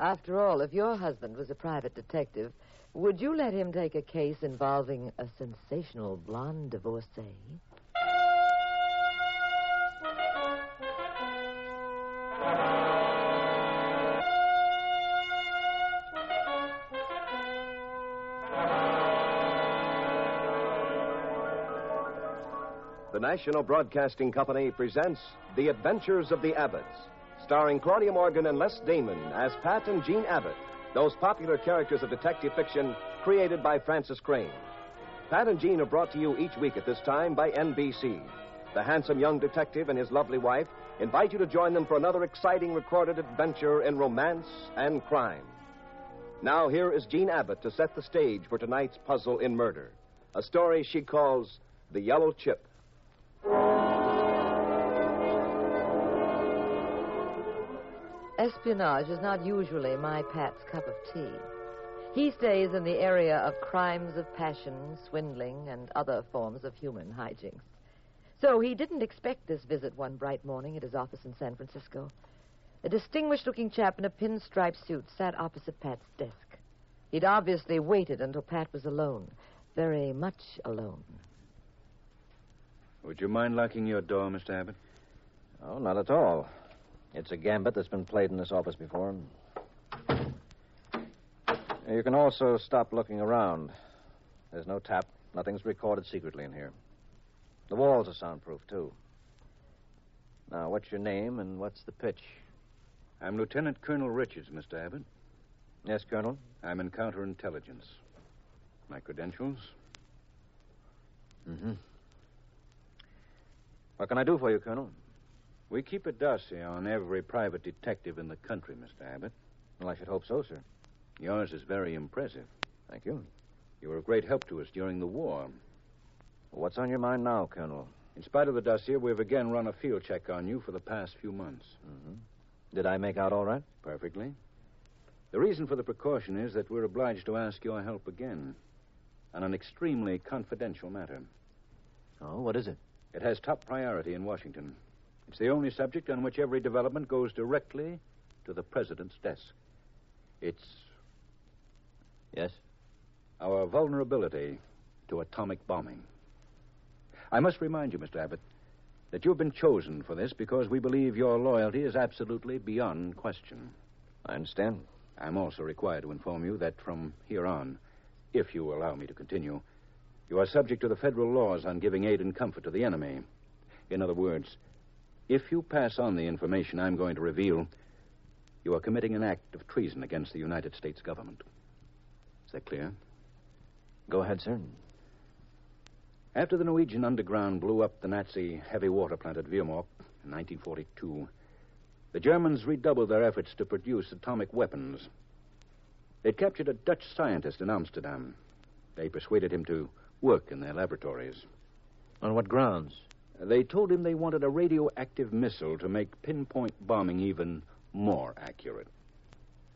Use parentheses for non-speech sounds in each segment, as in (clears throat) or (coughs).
After all, if your husband was a private detective, would you let him take a case involving a sensational blonde divorcee? The National Broadcasting Company presents The Adventures of the Abbotts, starring Claudia Morgan and Les Damon as Pat and Jean Abbott, those popular characters of detective fiction created by Frances Crane. Pat and Jean are brought to you each week at this time by NBC. The handsome young detective and his lovely wife invite you to join them for another exciting recorded adventure in romance and crime. Now, here is Jean Abbott to set the stage for tonight's puzzle in murder, a story she calls The Yellow Chip. Espionage is not usually my Pat's cup of tea. He stays in the area of crimes of passion, swindling, and other forms of human hijinks. So he didn't expect this visit one bright morning at his office in San Francisco. A distinguished looking chap in a pinstripe suit sat opposite Pat's desk. He'd obviously waited until Pat was alone, very much alone. Would you mind locking your door, Mr. Abbott? Oh, not at all. It's a gambit that's been played in this office before. You can also stop looking around. There's no tap. Nothing's recorded secretly in here. The walls are soundproof, too. Now, what's your name and what's the pitch? I'm Lieutenant Colonel Richards, Mr. Abbott. Yes, Colonel? I'm in counterintelligence. My credentials? Mm-hmm. What can I do for you, Colonel? We keep a dossier on every private detective in the country, Mr. Abbott. Well, I should hope so, sir. Yours is very impressive. Thank you. You were of great help to us during the war. What's on your mind now, Colonel? In spite of the dossier, we've again run a field check on you for the past few months. Mm-hmm. Did I make out all right? Perfectly. The reason for the precaution is that we're obliged to ask your help again on an extremely confidential matter. Oh, what is it? It has top priority in Washington. It's the only subject on which every development goes directly to the president's desk. It's. Yes? Our vulnerability to atomic bombing. I must remind you, Mr. Abbott, that you've been chosen for this because we believe your loyalty is absolutely beyond question. I understand. I'm also required to inform you that from here on, if you allow me to continue, you are subject to the federal laws on giving aid and comfort to the enemy. In other words, if you pass on the information I'm going to reveal, you are committing an act of treason against the United States government. Is that clear? Go ahead, sir. After the Norwegian underground blew up the Nazi heavy water plant at Vemork in 1942, the Germans redoubled their efforts to produce atomic weapons. They'd captured a Dutch scientist in Amsterdam. They persuaded him to work in their laboratories. On what grounds? They told him they wanted a radioactive missile to make pinpoint bombing even more accurate.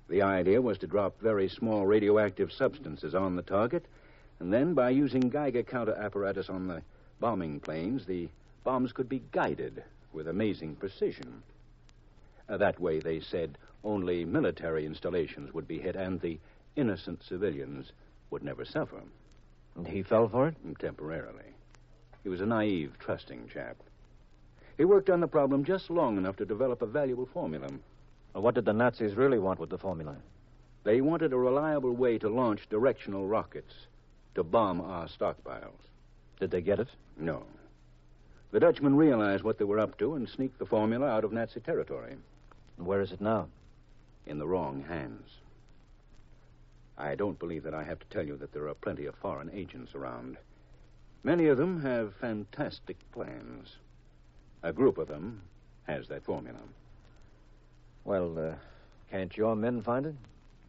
The idea was to drop very small radioactive substances on the target, and then by using Geiger counter apparatus on the bombing planes, the bombs could be guided with amazing precision. Uh, that way, they said, only military installations would be hit, and the innocent civilians would never suffer. And he fell for it? Temporarily. He was a naive, trusting chap. He worked on the problem just long enough to develop a valuable formula. Well, what did the Nazis really want with the formula? They wanted a reliable way to launch directional rockets to bomb our stockpiles. Did they get it? No. The Dutchmen realized what they were up to and sneaked the formula out of Nazi territory. Where is it now? In the wrong hands. I don't believe that I have to tell you that there are plenty of foreign agents around. Many of them have fantastic plans. A group of them has that formula. Well, uh, can't your men find it?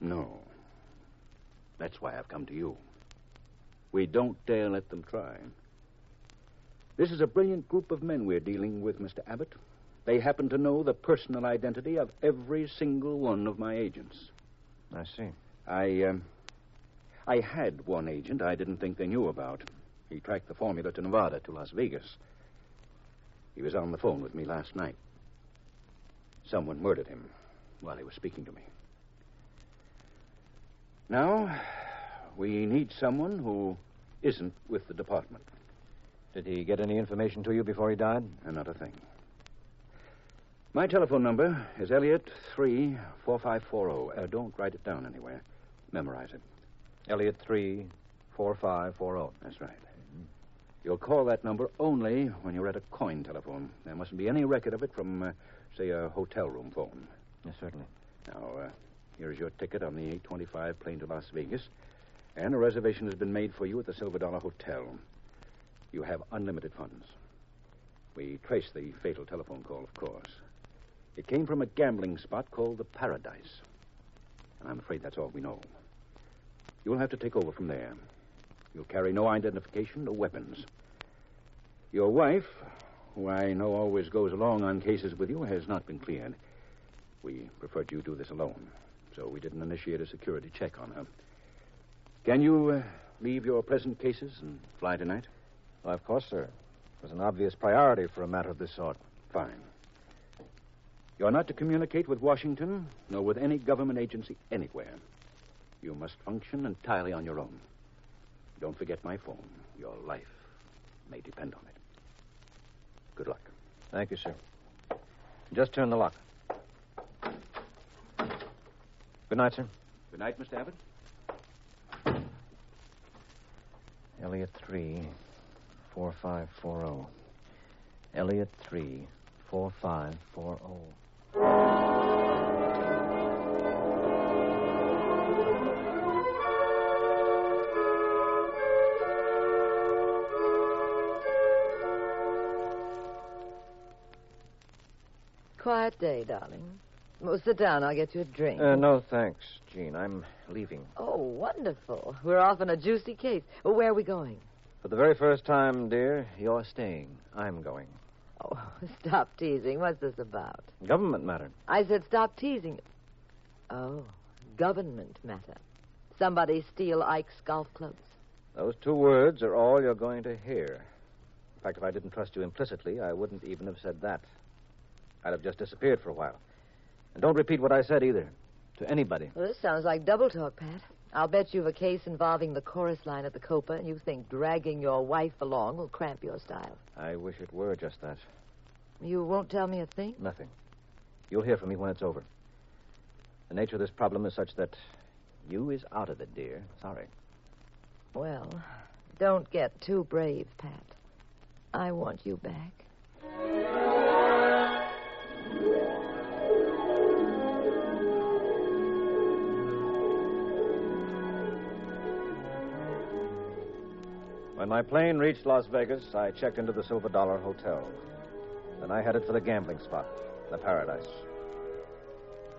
No. That's why I've come to you. We don't dare let them try. This is a brilliant group of men we're dealing with, Mr. Abbott. They happen to know the personal identity of every single one of my agents. I see. I, um, I had one agent I didn't think they knew about. He tracked the formula to Nevada, to Las Vegas. He was on the phone with me last night. Someone murdered him while he was speaking to me. Now, we need someone who isn't with the department. Did he get any information to you before he died? Another thing. My telephone number is Elliot 34540. Uh, don't write it down anywhere. Memorize it. Elliot 34540. That's right. You'll call that number only when you're at a coin telephone. There mustn't be any record of it from, uh, say, a hotel room phone. Yes, certainly. Now, uh, here's your ticket on the 825 plane to Las Vegas, and a reservation has been made for you at the Silver Dollar Hotel. You have unlimited funds. We traced the fatal telephone call, of course. It came from a gambling spot called the Paradise. And I'm afraid that's all we know. You'll have to take over from there. You'll carry no identification, no weapons. Your wife, who I know always goes along on cases with you, has not been cleared. We preferred you do this alone, so we didn't initiate a security check on her. Can you uh, leave your present cases and fly tonight? Well, of course, sir. It was an obvious priority for a matter of this sort. Fine. You're not to communicate with Washington, nor with any government agency anywhere. You must function entirely on your own. Don't forget my phone. Your life may depend on it. Good luck. Thank you, sir. Just turn the lock. Good night, sir. Good night, Mr. Abbott. Elliot 3, 4540. Elliot 3, 4540. Quiet day, darling. Well, sit down. I'll get you a drink. Uh, no, thanks, Jean. I'm leaving. Oh, wonderful. We're off on a juicy case. Well, where are we going? For the very first time, dear, you're staying. I'm going. Oh, (laughs) stop teasing. What's this about? Government matter. I said stop teasing. Oh, government matter. Somebody steal Ike's golf clubs. Those two words are all you're going to hear. In fact, if I didn't trust you implicitly, I wouldn't even have said that. I'd have just disappeared for a while. And don't repeat what I said either. To anybody. Well, this sounds like double talk, Pat. I'll bet you've a case involving the chorus line at the Copa, and you think dragging your wife along will cramp your style. I wish it were just that. You won't tell me a thing? Nothing. You'll hear from me when it's over. The nature of this problem is such that you is out of it, dear. Sorry. Well, don't get too brave, Pat. I want you back. When my plane reached Las Vegas, I checked into the Silver Dollar Hotel. Then I headed for the gambling spot, the Paradise.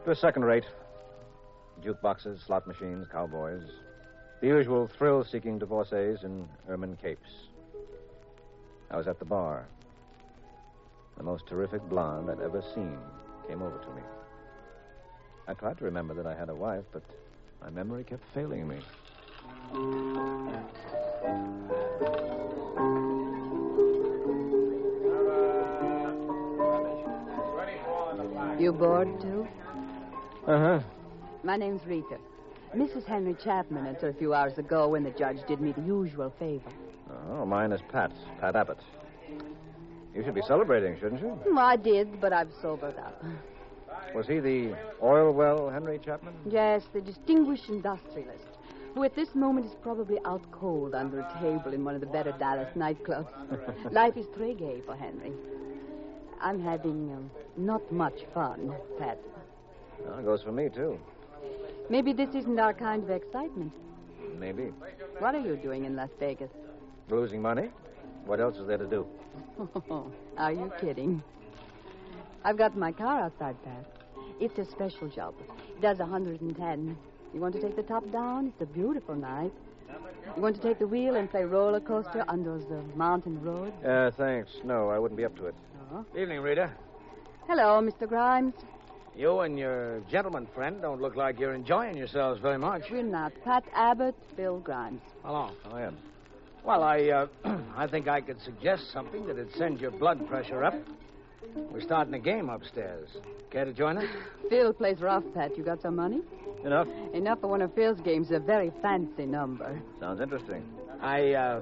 It was second rate. Jukeboxes, slot machines, cowboys. The usual thrill seeking divorcees in ermine capes. I was at the bar. The most terrific blonde I'd ever seen came over to me. I tried to remember that I had a wife, but my memory kept failing me. You bored, too? Uh huh. My name's Rita. Mrs. Henry Chapman until a few hours ago when the judge did me the usual favor. Oh, mine is Pat, Pat Abbott. You should be celebrating, shouldn't you? Hmm, I did, but I've sobered up. Was he the oil well Henry Chapman? Yes, the distinguished industrialist, who at this moment is probably out cold under a table in one of the better Dallas nightclubs. (laughs) Life is très gay for Henry. I'm having um, not much fun, Pat. Well, it goes for me, too. Maybe this isn't our kind of excitement. Maybe. What are you doing in Las Vegas? Losing money? What else is there to do? (laughs) Are you kidding? I've got my car outside, Pat. It's a special job. It does 110. You want to take the top down? It's a beautiful night. You want to take the wheel and play roller coaster on those uh, mountain roads? Uh, thanks. No, I wouldn't be up to it. Oh. Evening, Rita. Hello, Mr. Grimes. You and your gentleman friend don't look like you're enjoying yourselves very much. We're not. Pat Abbott, Bill Grimes. Hello. Go ahead. Well, I uh, (clears throat) I think I could suggest something that'd send your blood pressure up. We're starting a game upstairs. Care to join us? Phil plays rough, Pat. You got some money? Enough. Enough for one of Phil's games, a very fancy number. Sounds interesting. I, uh,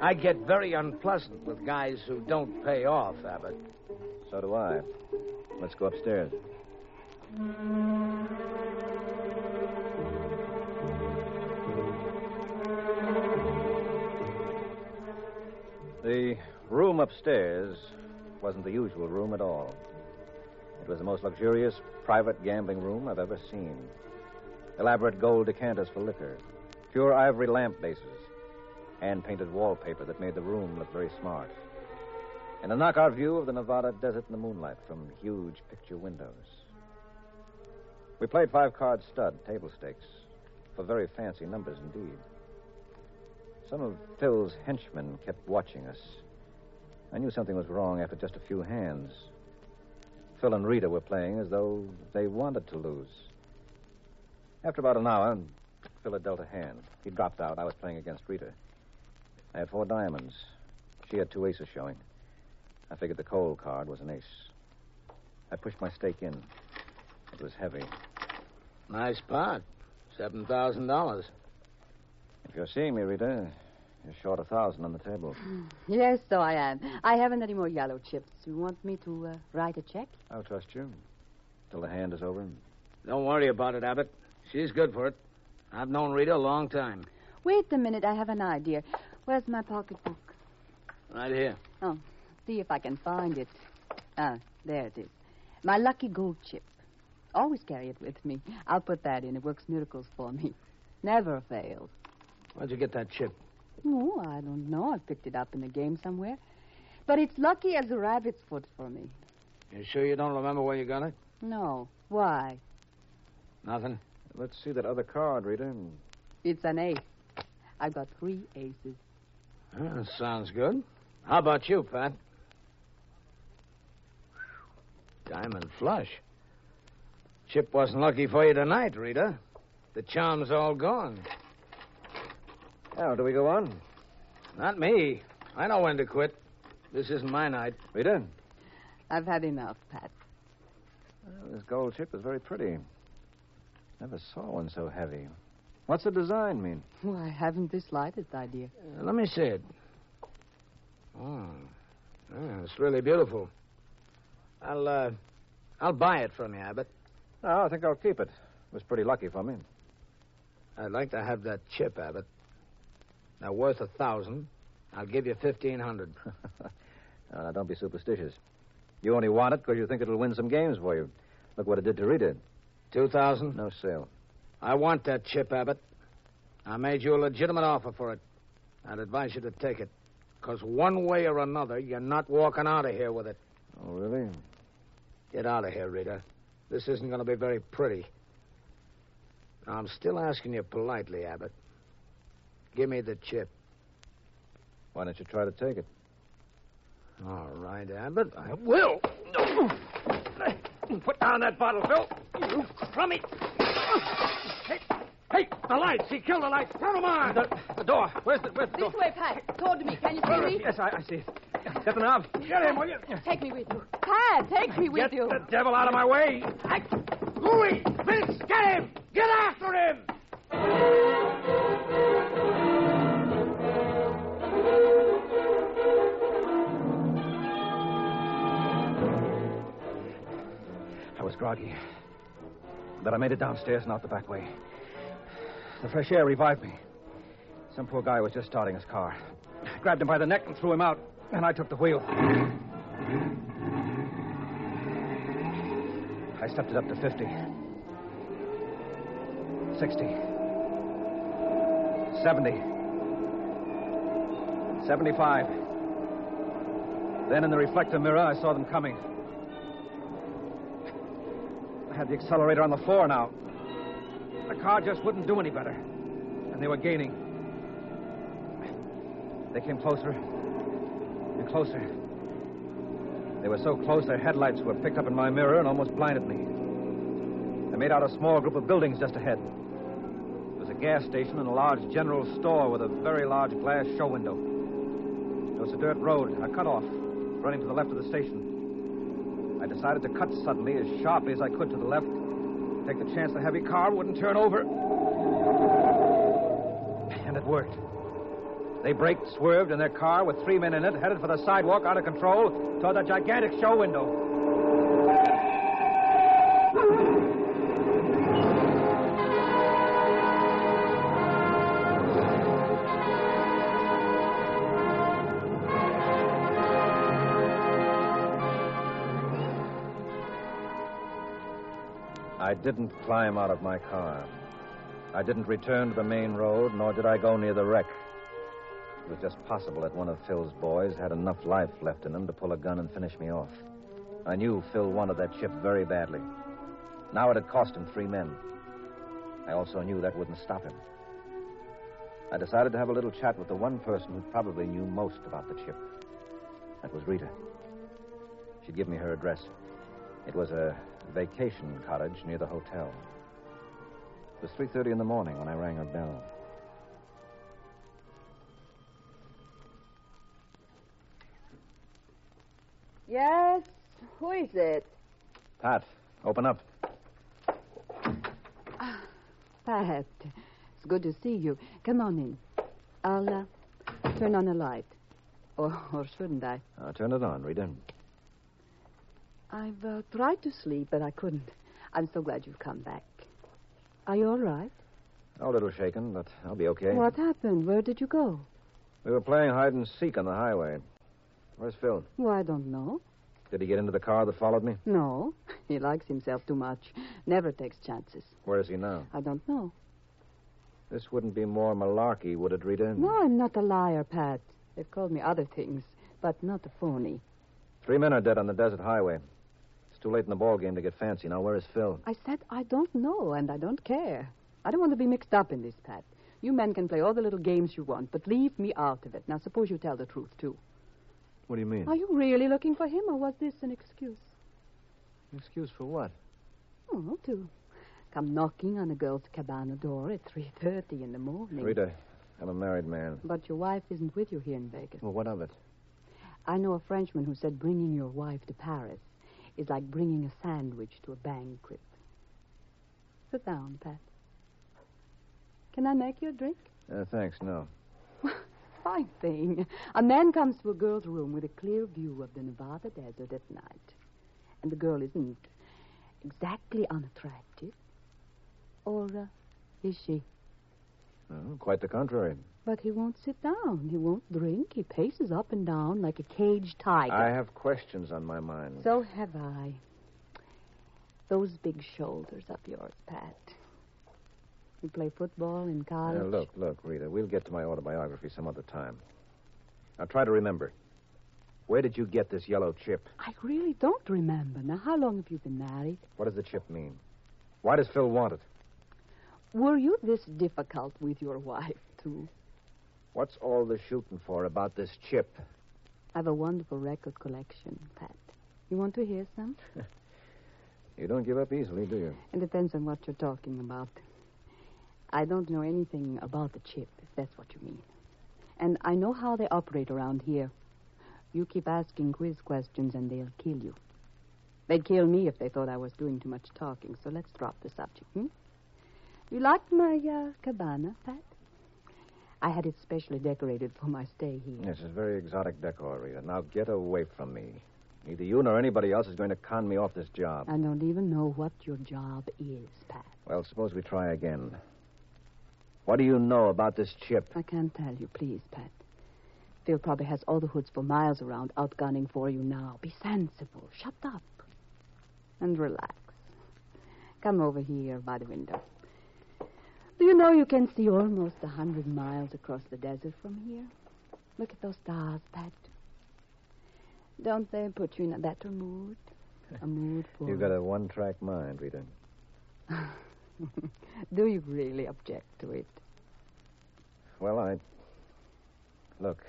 I get very unpleasant with guys who don't pay off, Abbott. So do I. Let's go upstairs. The room upstairs wasn't the usual room at all. It was the most luxurious private gambling room I've ever seen. Elaborate gold decanters for liquor, pure ivory lamp bases, hand painted wallpaper that made the room look very smart, and a knockout view of the Nevada desert in the moonlight from huge picture windows. We played five card stud, table stakes, for very fancy numbers indeed. Some of Phil's henchmen kept watching us. I knew something was wrong after just a few hands. Phil and Rita were playing as though they wanted to lose. After about an hour, Phil had dealt a hand. He dropped out. I was playing against Rita. I had four diamonds. She had two aces showing. I figured the cold card was an ace. I pushed my stake in. It was heavy. Nice pot. $7,000. If you're seeing me, Rita, you're short a thousand on the table. (clears throat) Yes, so I am. I haven't any more yellow chips. You want me to uh, write a check? I'll trust you. Till the hand is over. Don't worry about it, Abbott. She's good for it. I've known Rita a long time. Wait a minute. I have an idea. Where's my pocketbook? Right here. Oh, see if I can find it. Ah, there it is. My lucky gold chip. Always carry it with me. I'll put that in. It works miracles for me. Never fails. Where'd you get that chip? Oh, I don't know. I picked it up in a game somewhere. But it's lucky as a rabbit's foot for me. You sure you don't remember where you got it? No. Why? Nothing. Let's see that other card, Rita. It's an ace. I've got three aces. Uh, sounds good. How about you, Pat? Diamond flush. Chip wasn't lucky for you tonight, Rita. The charm's all gone. Now, do we go on? Not me. I know when to quit. This isn't my night. Rita? I've had enough, Pat. Well, this gold chip is very pretty. Never saw one so heavy. What's the design mean? Well, I haven't the slightest idea. Uh, let me see it. Oh, yeah, it's really beautiful. I'll, uh, I'll buy it from you, Abbott. No, I think I'll keep it. It was pretty lucky for me. I'd like to have that chip, Abbott. Now, worth a thousand. I'll give you fifteen hundred. now, (laughs) now, don't be superstitious. You only want it because you think it'll win some games for you. Look what it did to Rita. Two thousand? No sale. I want that chip, Abbott. I made you a legitimate offer for it. I'd advise you to take it. Because one way or another, you're not walking out of here with it. Oh, really? Get out of here, Rita. This isn't going to be very pretty. Now, I'm still asking you politely, Abbott. Give me the chip. Why don't you try to take it? All right, Abbott. I will. (coughs) Put down that bottle, Phil. You crummy. Hey, hey, the lights. He killed the lights. Turn them on. The, the door. Where's the, where's the door? This way, Pat. Toward me. Can you see me? Yes, I, I see it. Get the knob. Get him, will you? Take me with you. Pat, take me with Get you. Get the devil out of my way. I... Louis, Vince, get him. Get after him. I was groggy. But I made it downstairs and out the back way. The fresh air revived me. Some poor guy was just starting his car. I grabbed him by the neck and threw him out, and I took the wheel. I stepped it up to 50. 60. 70. 75. Then in the reflector mirror, I saw them coming. I had the accelerator on the floor now. Car just wouldn't do any better. And they were gaining. They came closer and closer. They were so close, their headlights were picked up in my mirror and almost blinded me. I made out a small group of buildings just ahead. There was a gas station and a large general store with a very large glass show window. There was a dirt road, a cutoff, running to the left of the station. I decided to cut suddenly, as sharply as I could to the left. Take the chance the heavy car wouldn't turn over. And it worked. They braked, swerved, and their car, with three men in it, headed for the sidewalk out of control toward the gigantic show window. I didn't climb out of my car. I didn't return to the main road, nor did I go near the wreck. It was just possible that one of Phil's boys had enough life left in him to pull a gun and finish me off. I knew Phil wanted that chip very badly. Now it had cost him three men. I also knew that wouldn't stop him. I decided to have a little chat with the one person who probably knew most about the chip. That was Rita. She'd give me her address. It was a vacation cottage near the hotel. It was 3.30 in the morning when I rang her bell. Yes? Who is it? Pat, open up. Pat. It's good to see you. Come on in. I'll uh, turn on the light. Or, or shouldn't I? Uh, turn it on, Rita. I've uh, tried to sleep, but I couldn't. I'm so glad you've come back. Are you all right? A little shaken, but I'll be okay. What happened? Where did you go? We were playing hide and seek on the highway. Where's Phil? Oh, I don't know. Did he get into the car that followed me? No. (laughs) He likes himself too much. Never takes chances. Where is he now? I don't know. This wouldn't be more malarkey, would it, Rita? No, I'm not a liar, Pat. They've called me other things, but not a phony. Three men are dead on the desert highway. Too late in the ball game to get fancy. Now, where is Phil? I said I don't know, and I don't care. I don't want to be mixed up in this, Pat. You men can play all the little games you want, but leave me out of it. Now, suppose you tell the truth, too. What do you mean? Are you really looking for him, or was this an excuse? An Excuse for what? Oh, to come knocking on a girl's cabana door at 3.30 in the morning. Rita, I'm a married man. But your wife isn't with you here in Vegas. Well, what of it? I know a Frenchman who said bringing your wife to Paris is like bringing a sandwich to a banquet. Sit down, Pat. Can I make you a drink? Uh, thanks, no. (laughs) Fine thing. A man comes to a girl's room with a clear view of the Nevada desert at night. And the girl isn't exactly unattractive. Or uh, is she? Oh, quite the contrary. But he won't sit down. He won't drink. He paces up and down like a caged tiger. I have questions on my mind. So have I. Those big shoulders of yours, Pat. You play football in college? Uh, look, look, Rita, we'll get to my autobiography some other time. Now, try to remember. Where did you get this yellow chip? I really don't remember. Now, how long have you been married? What does the chip mean? Why does Phil want it? Were you this difficult with your wife, too? What's all the shooting for about this chip? I have a wonderful record collection, Pat. You want to hear some? (laughs) You don't give up easily, do you? It depends on what you're talking about. I don't know anything about the chip, if that's what you mean. And I know how they operate around here. You keep asking quiz questions and they'll kill you. They'd kill me if they thought I was doing too much talking, so let's drop the subject, hmm? You like my uh, cabana, Pat? I had it specially decorated for my stay here. This is very exotic decor, Rita. Now get away from me. Neither you nor anybody else is going to con me off this job. I don't even know what your job is, Pat. Well, suppose we try again. What do you know about this chip? I can't tell you, please, Pat. Phil probably has all the hoods for miles around outgunning for you now. Be sensible. Shut up. And relax. Come over here by the window. Do you know you can see almost a hundred miles across the desert from here? Look at those stars, Pat. Don't they put you in a better mood? A (laughs) mood for. You've got a one track mind, Rita. (laughs) Do you really object to it? Well, I. Look,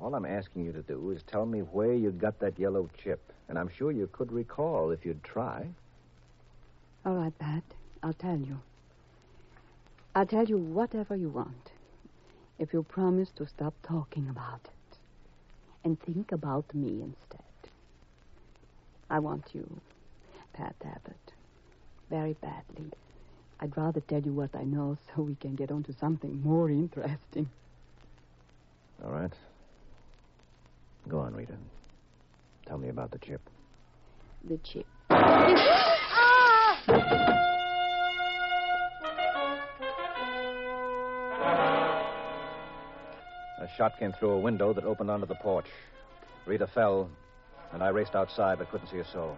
all I'm asking you to do is tell me where you got that yellow chip. And I'm sure you could recall if you'd try. All right, Pat. I'll tell you. I'll tell you whatever you want. If you promise to stop talking about it and think about me instead. I want you, Pat Abbott, very badly. I'd rather tell you what I know so we can get on to something more interesting. All right. Go on, Rita. Tell me about the chip. The chip. (laughs) shot came through a window that opened onto the porch. Rita fell, and I raced outside but couldn't see a soul.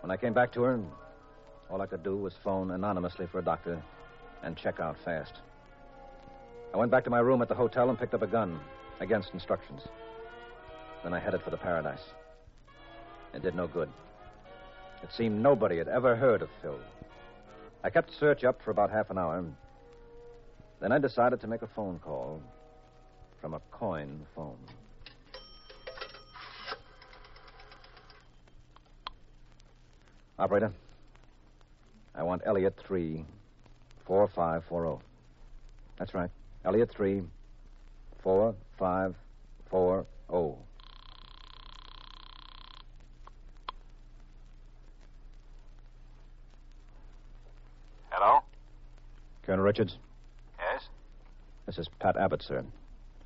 When I came back to her, all I could do was phone anonymously for a doctor and check out fast. I went back to my room at the hotel and picked up a gun against instructions. Then I headed for the paradise. It did no good. It seemed nobody had ever heard of Phil. I kept search up for about half an hour. Then I decided to make a phone call from a coin phone. Operator, I want Elliot 3 4540. That's right. Elliot 3 4540. Hello? Colonel Richards, Yes? this is Pat Abbott, sir.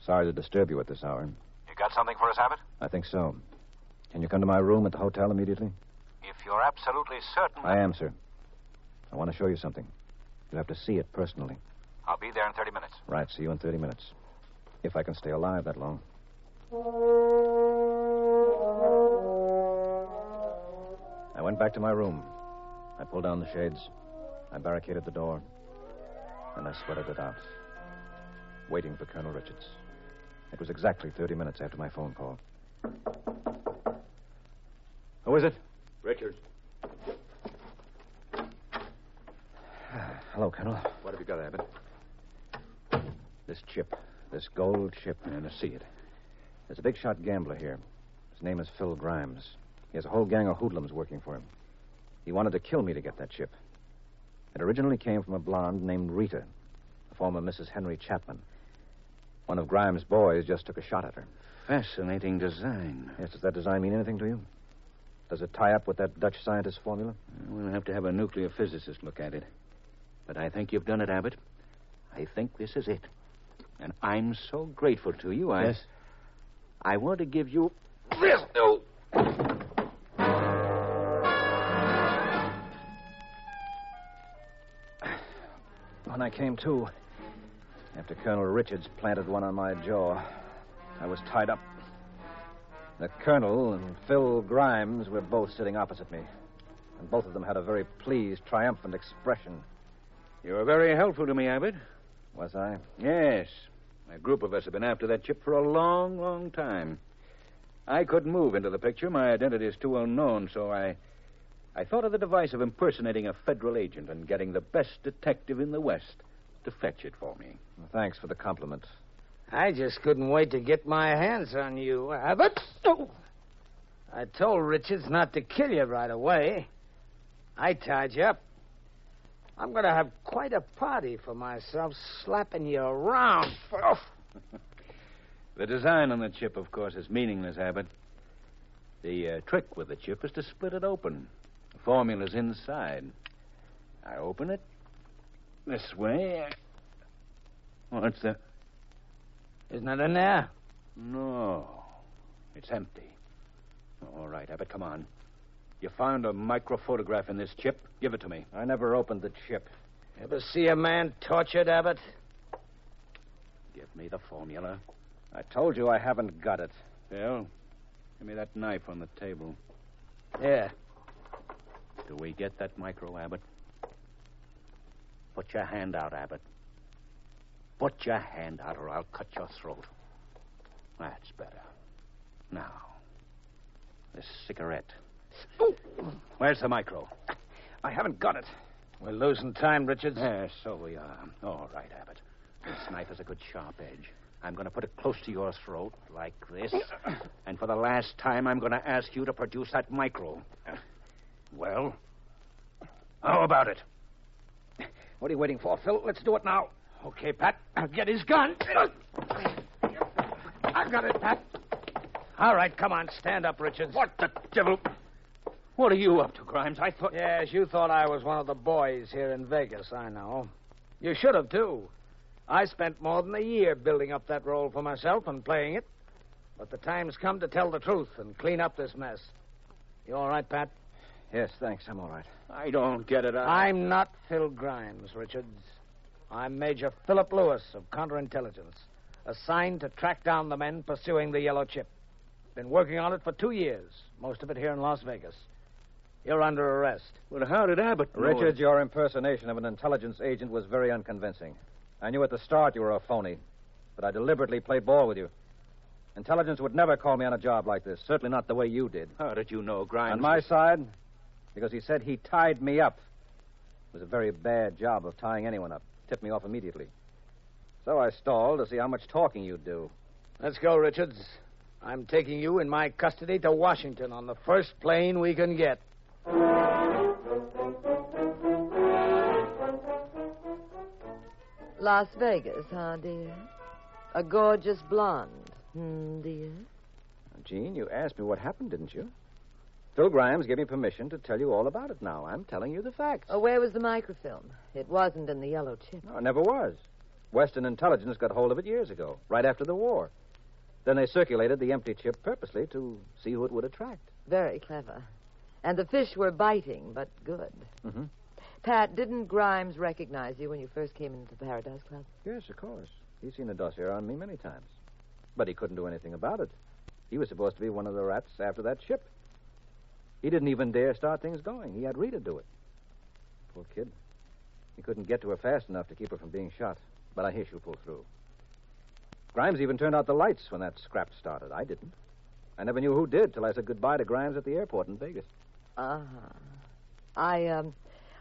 Sorry to disturb you at this hour. You got something for us, Abbott? I think so. Can you come to my room at the hotel immediately? If you're absolutely certain. I am, sir. I want to show you something. You'll have to see it personally. I'll be there in 30 minutes. Right, see you in 30 minutes. If I can stay alive that long. I went back to my room. I pulled down the shades. I barricaded the door. And I sweated it out. Waiting for Colonel Richards. It was exactly 30 minutes after my phone call. Who is it? Richards, (sighs) Hello, Colonel. what have you got, Abbott? This chip. This gold chip. i And to see it. There's a big shot gambler here. His name is Phil Grimes. He has a whole gang of hoodlums working for him. He wanted to kill me to get that chip. It originally came from a blonde named Rita, the former Mrs. Henry Chapman. One of Grimes' boys just took a shot at her. Fascinating design. Yes, does that design mean anything to you? Does it tie up with that Dutch scientist's formula? We'll have to have a nuclear physicist look at it. But I think you've done it, Abbott. I think this is it. And I'm so grateful to you. I, Yes? I want to give you this. Oh. When I came to, after Colonel Richards planted one on my jaw, I was tied up. The Colonel and Phil Grimes were both sitting opposite me, and both of them had a very pleased, triumphant expression. You were very helpful to me, Abbott. Was I? Yes. A group of us have been after that chip for a long, long time. I couldn't move into the picture. My identity is too well known, so I. I thought of the device of impersonating a federal agent and getting the best detective in the West to fetch it for me. Well, thanks for the compliment. I just couldn't wait to get my hands on you, Abbott. Oh. I told Richards not to kill you right away. I tied you up. I'm going to have quite a party for myself, slapping you around. Oh. (laughs) The design on the chip, of course, is meaningless, Abbott. The uh, trick with the chip is to split it open. The formula's inside. I open it this way. What's that? Isn't it in there? No, it's empty. All right, Abbott, come on. You found a microphotograph in this chip. Give it to me. I never opened the chip. Ever see a man tortured, Abbott? Give me the formula. I told you I haven't got it. Phil, give me that knife on the table. Here. Do we get that micro, Abbott? Put your hand out, Abbott. Put your hand out, or I'll cut your throat. That's better. Now, this cigarette. Where's the micro? I haven't got it. We're losing time, Richards. Yes, so we are. All right, Abbott. This knife has a good sharp edge. I'm going to put it close to your throat, like this. (coughs) And for the last time, I'm going to ask you to produce that micro. Well, how about it? What are you waiting for, Phil? Let's do it now. Okay, Pat. I'll get his gun. I've got it, Pat. All right, come on. Stand up, Richards. What the devil? What are you up to, Grimes? I thought. Yes, you thought I was one of the boys here in Vegas, I know. You should have, too. I spent more than a year building up that role for myself and playing it. But the time's come to tell the truth and clean up this mess. You all right, Pat? Yes, thanks. I'm all right. I don't get it. I... I'm not Phil Grimes, Richards. I'm Major Philip Lewis of Counterintelligence, assigned to track down the men pursuing the yellow chip. Been working on it for two years, most of it here in Las Vegas. You're under arrest. Well, how did Abbott know Richard, it? your impersonation of an intelligence agent was very unconvincing. I knew at the start you were a phony, but I deliberately played ball with you. Intelligence would never call me on a job like this, certainly not the way you did. How did you know, Grimes? On my side, because he said he tied me up. It was a very bad job of tying anyone up. Tipped me off immediately. So I stalled to see how much talking you'd do. Let's go, Richards. I'm taking you in my custody to Washington on the first plane we can get. Las Vegas, huh, dear? A gorgeous blonde, hmm, dear? Jean, you asked me what happened, didn't you? Phil Grimes gave me permission to tell you all about it now. I'm telling you the facts. Oh, where was the microfilm? It wasn't in the yellow chip. No, it never was. Western Intelligence got hold of it years ago, right after the war. Then they circulated the empty chip purposely to see who it would attract. Very clever. And the fish were biting, but good. Mm-hmm. Pat, didn't Grimes recognize you when you first came into the Paradise Club? Yes, of course. He's seen the dossier on me many times. But he couldn't do anything about it. He was supposed to be one of the rats after that ship. He didn't even dare start things going. He had Rita do it. Poor kid. He couldn't get to her fast enough to keep her from being shot. But I hear she'll pull through. Grimes even turned out the lights when that scrap started. I didn't. I never knew who did till I said goodbye to Grimes at the airport in Vegas. Uh huh. I, um,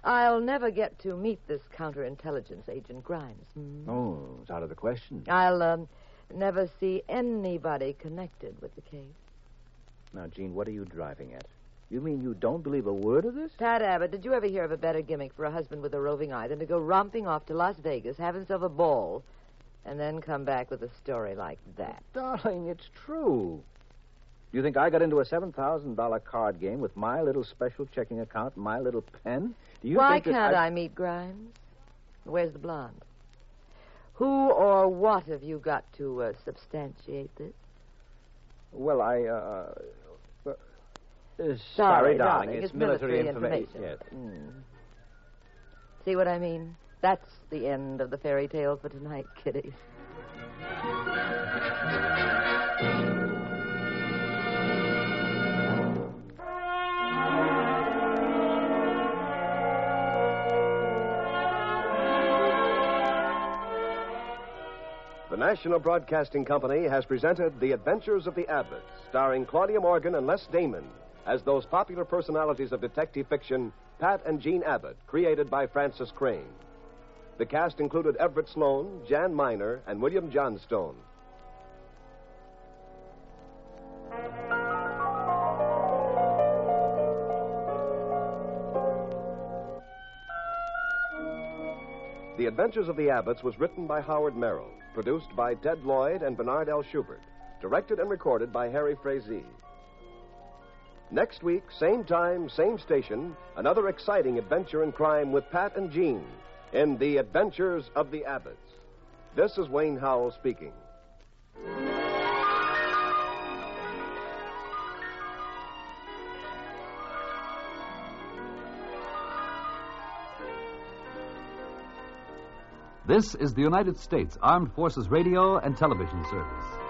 I'll never get to meet this counterintelligence agent Grimes. hmm? Oh, it's out of the question. I'll, um, never see anybody connected with the case. Now, Jean, what are you driving at? You mean you don't believe a word of this? Pat Abbott, did you ever hear of a better gimmick for a husband with a roving eye than to go romping off to Las Vegas, have himself a ball, and then come back with a story like that? Darling, it's true. You think I got into a $7,000 card game with my little special checking account and my little pen? Do you Why can't I... meet Grimes? Where's the blonde? Who or what have you got to uh, substantiate this? Well, I, uh... uh, Sorry, darling. darling, It's, it's military information. information. Yes. Mm. See what I mean? That's the end of the fairy tale for tonight, kiddies. The National Broadcasting Company has presented The Adventures of the Abbotts, starring Claudia Morgan and Les Damon as those popular personalities of detective fiction, Pat and Jean Abbott, created by Frances Crane. The cast included Everett Sloane, Jan Miner, and William Johnstone. The Adventures of the Abbotts was written by Howard Merrill, produced by Ted Lloyd and Bernard L. Schubert, directed and recorded by Harry Frazee. Next week, same time, same station, another exciting adventure in crime with Pat and Jean in The Adventures of the Abbotts. This is Wayne Howell speaking. This is the United States Armed Forces Radio and Television Service.